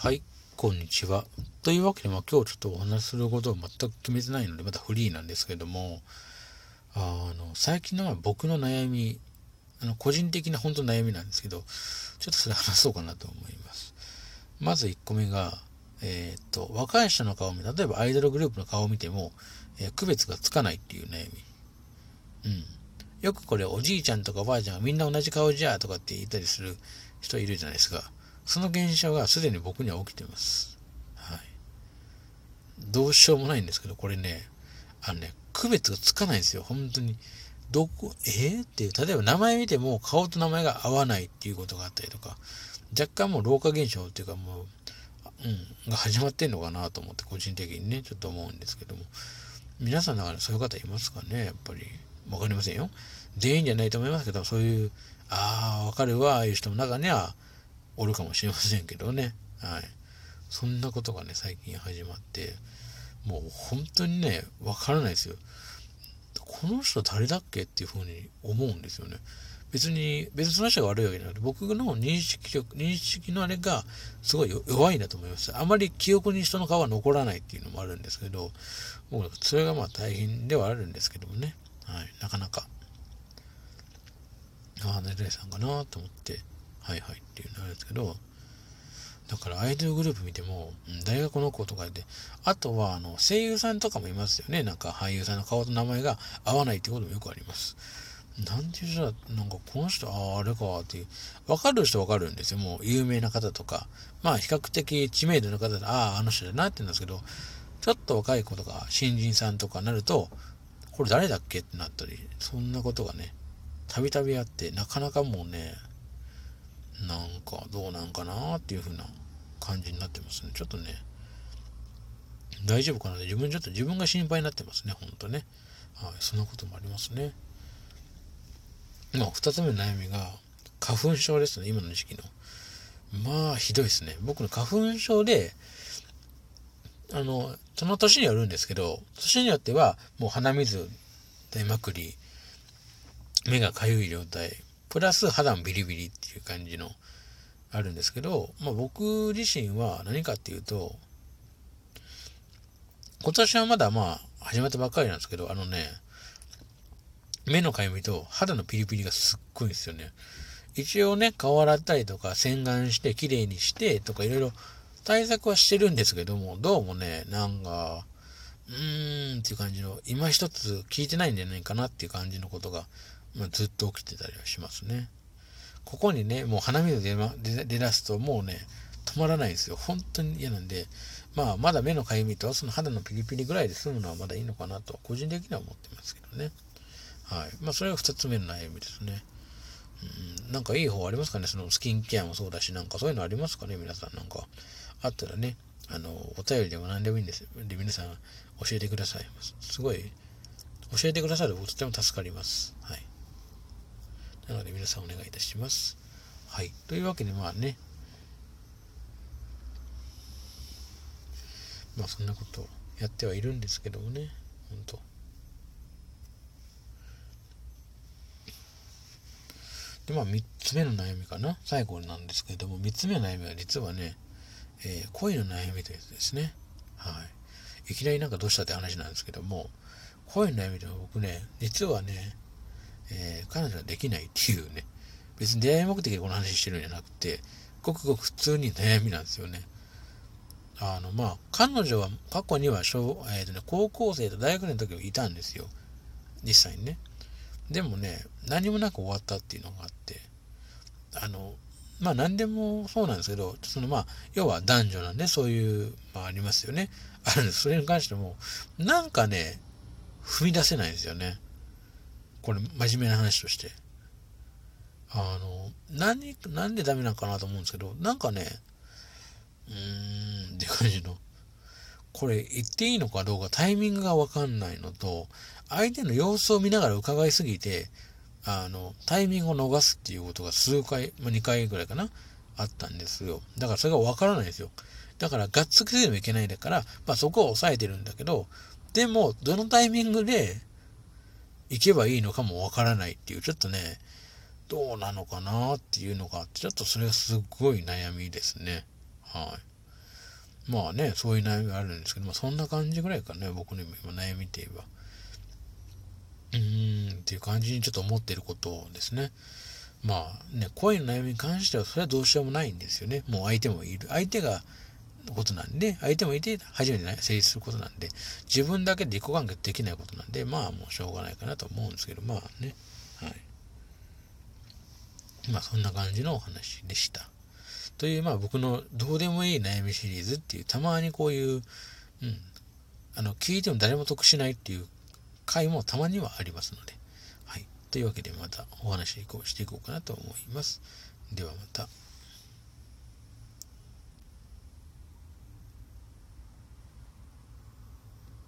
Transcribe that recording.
はい、こんにちは。というわけで、まあ、今日ちょっとお話しすることを全く決めてないので、またフリーなんですけども、あの、最近の僕の悩み、あの、個人的な本当の悩みなんですけど、ちょっとそれ話そうかなと思います。まず1個目が、えー、っと、若い人の顔を見例えばアイドルグループの顔を見ても、えー、区別がつかないっていう悩み。うん。よくこれ、おじいちゃんとかおばあちゃんがみんな同じ顔じゃとかって言ったりする人いるじゃないですか。その現象がすでに僕には起きてます。はい。どうしようもないんですけど、これね、あのね、区別がつかないんですよ。本当に。どこ、えー、っていう、例えば名前見ても顔と名前が合わないっていうことがあったりとか、若干もう老化現象っていうかもう、うん、が始まってんのかなと思って個人的にね、ちょっと思うんですけども。皆さんの中でそういう方いますかね？やっぱり。わかりませんよ。全員じゃないと思いますけど、そういう、ああ、わかるわ、ああいう人の中には、おるかもしれませんけどね。はい。そんなことがね、最近始まって、もう本当にね、わからないですよ。この人誰だっけっていうふうに思うんですよね。別に、別の人が悪いわけじゃなくて、僕の認識力、認識のあれがすごい弱いんだと思います。あまり記憶に人の顔は残らないっていうのもあるんですけど、もうそれがまあ大変ではあるんですけどもね。はい、なかなか。ああ、ねるさんかなと思って、はいはいっていうのあるんですけど、だからアイドルグループ見ても、大学の子とかで、あとはあの声優さんとかもいますよね。なんか俳優さんの顔と名前が合わないってこともよくあります。なんていう人なんかこの人、ああ、あれかっていう、わかる人わかるんですよ。もう有名な方とか、まあ比較的知名度の方で、ああ、あの人だなって言うんですけど、ちょっと若い子とか新人さんとかなると、これ誰だっけってなったり、そんなことがね、たびたびあって、なかなかもうね、なんかどうなんかなっていう風な感じになってますね。ちょっとね、大丈夫かな自分ちょっと自分が心配になってますね、ほんとね。はい、そんなこともありますね。まあ、二つ目の悩みが、花粉症ですね、今の時期の。まあ、ひどいですね。僕の花粉症で、あの、その年によるんですけど、年によっては、もう鼻水出まくり、目がかゆい状態、プラス肌もビリビリっていう感じのあるんですけど、まあ、僕自身は何かっていうと、今年はまだまあ始まったばっかりなんですけど、あのね、目のかゆみと肌のピリピリがすっごいんですよね。一応ね、顔洗ったりとか洗顔して綺麗にしてとかいろいろ対策はしてるんですけども、どうもね、なんか、うーんっていう感じの、今一つ聞いてないんじゃないかなっていう感じのことがまあ、ずっと起きてたりはしますね。ここにね、もう鼻水出,、ま、出出だすともうね、止まらないんですよ。本当に嫌なんで、まあ、まだ目のかゆみとその肌のピリピリぐらいで済むのはまだいいのかなと、個人的には思ってますけどね。はい。まあ、それが二つ目の悩みですね。うん、なんかいい方ありますかね？そのスキンケアもそうだし、なんかそういうのありますかね？皆さんなんか。あったらね、あの、お便りでも何でもいいんですよ。で、皆さん教えてください。すごい、教えてくださるととても助かります。はい。なので皆さんお願いいたします。はい。というわけでまあね、まあそんなことやってはいるんですけどもね、本当で、まあ3つ目の悩みかな。最後なんですけども、3つ目の悩みは実はね、えー、恋の悩みというやつですね。はい。いきなりなんかどうしたって話なんですけども、恋の悩みでは僕ね、実はね、えー、彼女はできないっていうね、別に出会い目的でこの話してるんじゃなくて、ごくごく普通に悩みなんですよね。あの、まあ、彼女は過去には小、えーとね、高校生と大学の時はいたんですよ。実際にね。でもね、何もなく終わったっていうのがあって、あの、まあ何でもそうなんですけど、そのまあ、要は男女なんでそういう、まあありますよね。あるんです。それに関しても、なんかね、踏み出せないんですよね。これ真面目な話として。あの、何、なんでダメなのかなと思うんですけど、なんかね、うーんって感じの、これ言っていいのかどうかタイミングがわかんないのと、相手の様子を見ながら伺いすぎて、あの、タイミングを逃すっていうことが数回、まあ、2回ぐらいかな、あったんですよ。だからそれがわからないんですよ。だから、がっつきでもいけないだから、まあそこを抑えてるんだけど、でも、どのタイミングで行けばいいのかもわからないっていう、ちょっとね、どうなのかなっていうのがあって、ちょっとそれがすっごい悩みですね。はい。まあね、そういう悩みがあるんですけど、まあそんな感じぐらいかね、僕の今悩みって言えば。うーん、っていう感じにちょっと思ってることですね。まあね、恋の悩みに関してはそれはどうしようもないんですよね。もう相手もいる。相手がことなんで、相手もいて初めて、ね、成立することなんで、自分だけで自己完結できないことなんで、まあもうしょうがないかなと思うんですけど、まあね。はい。まあそんな感じのお話でした。という、まあ僕のどうでもいい悩みシリーズっていう、たまにこういう、うん、あの、聞いても誰も得しないっていう回もたまにはありますので、はい。というわけでまたお話していこうかなと思います。ではまた。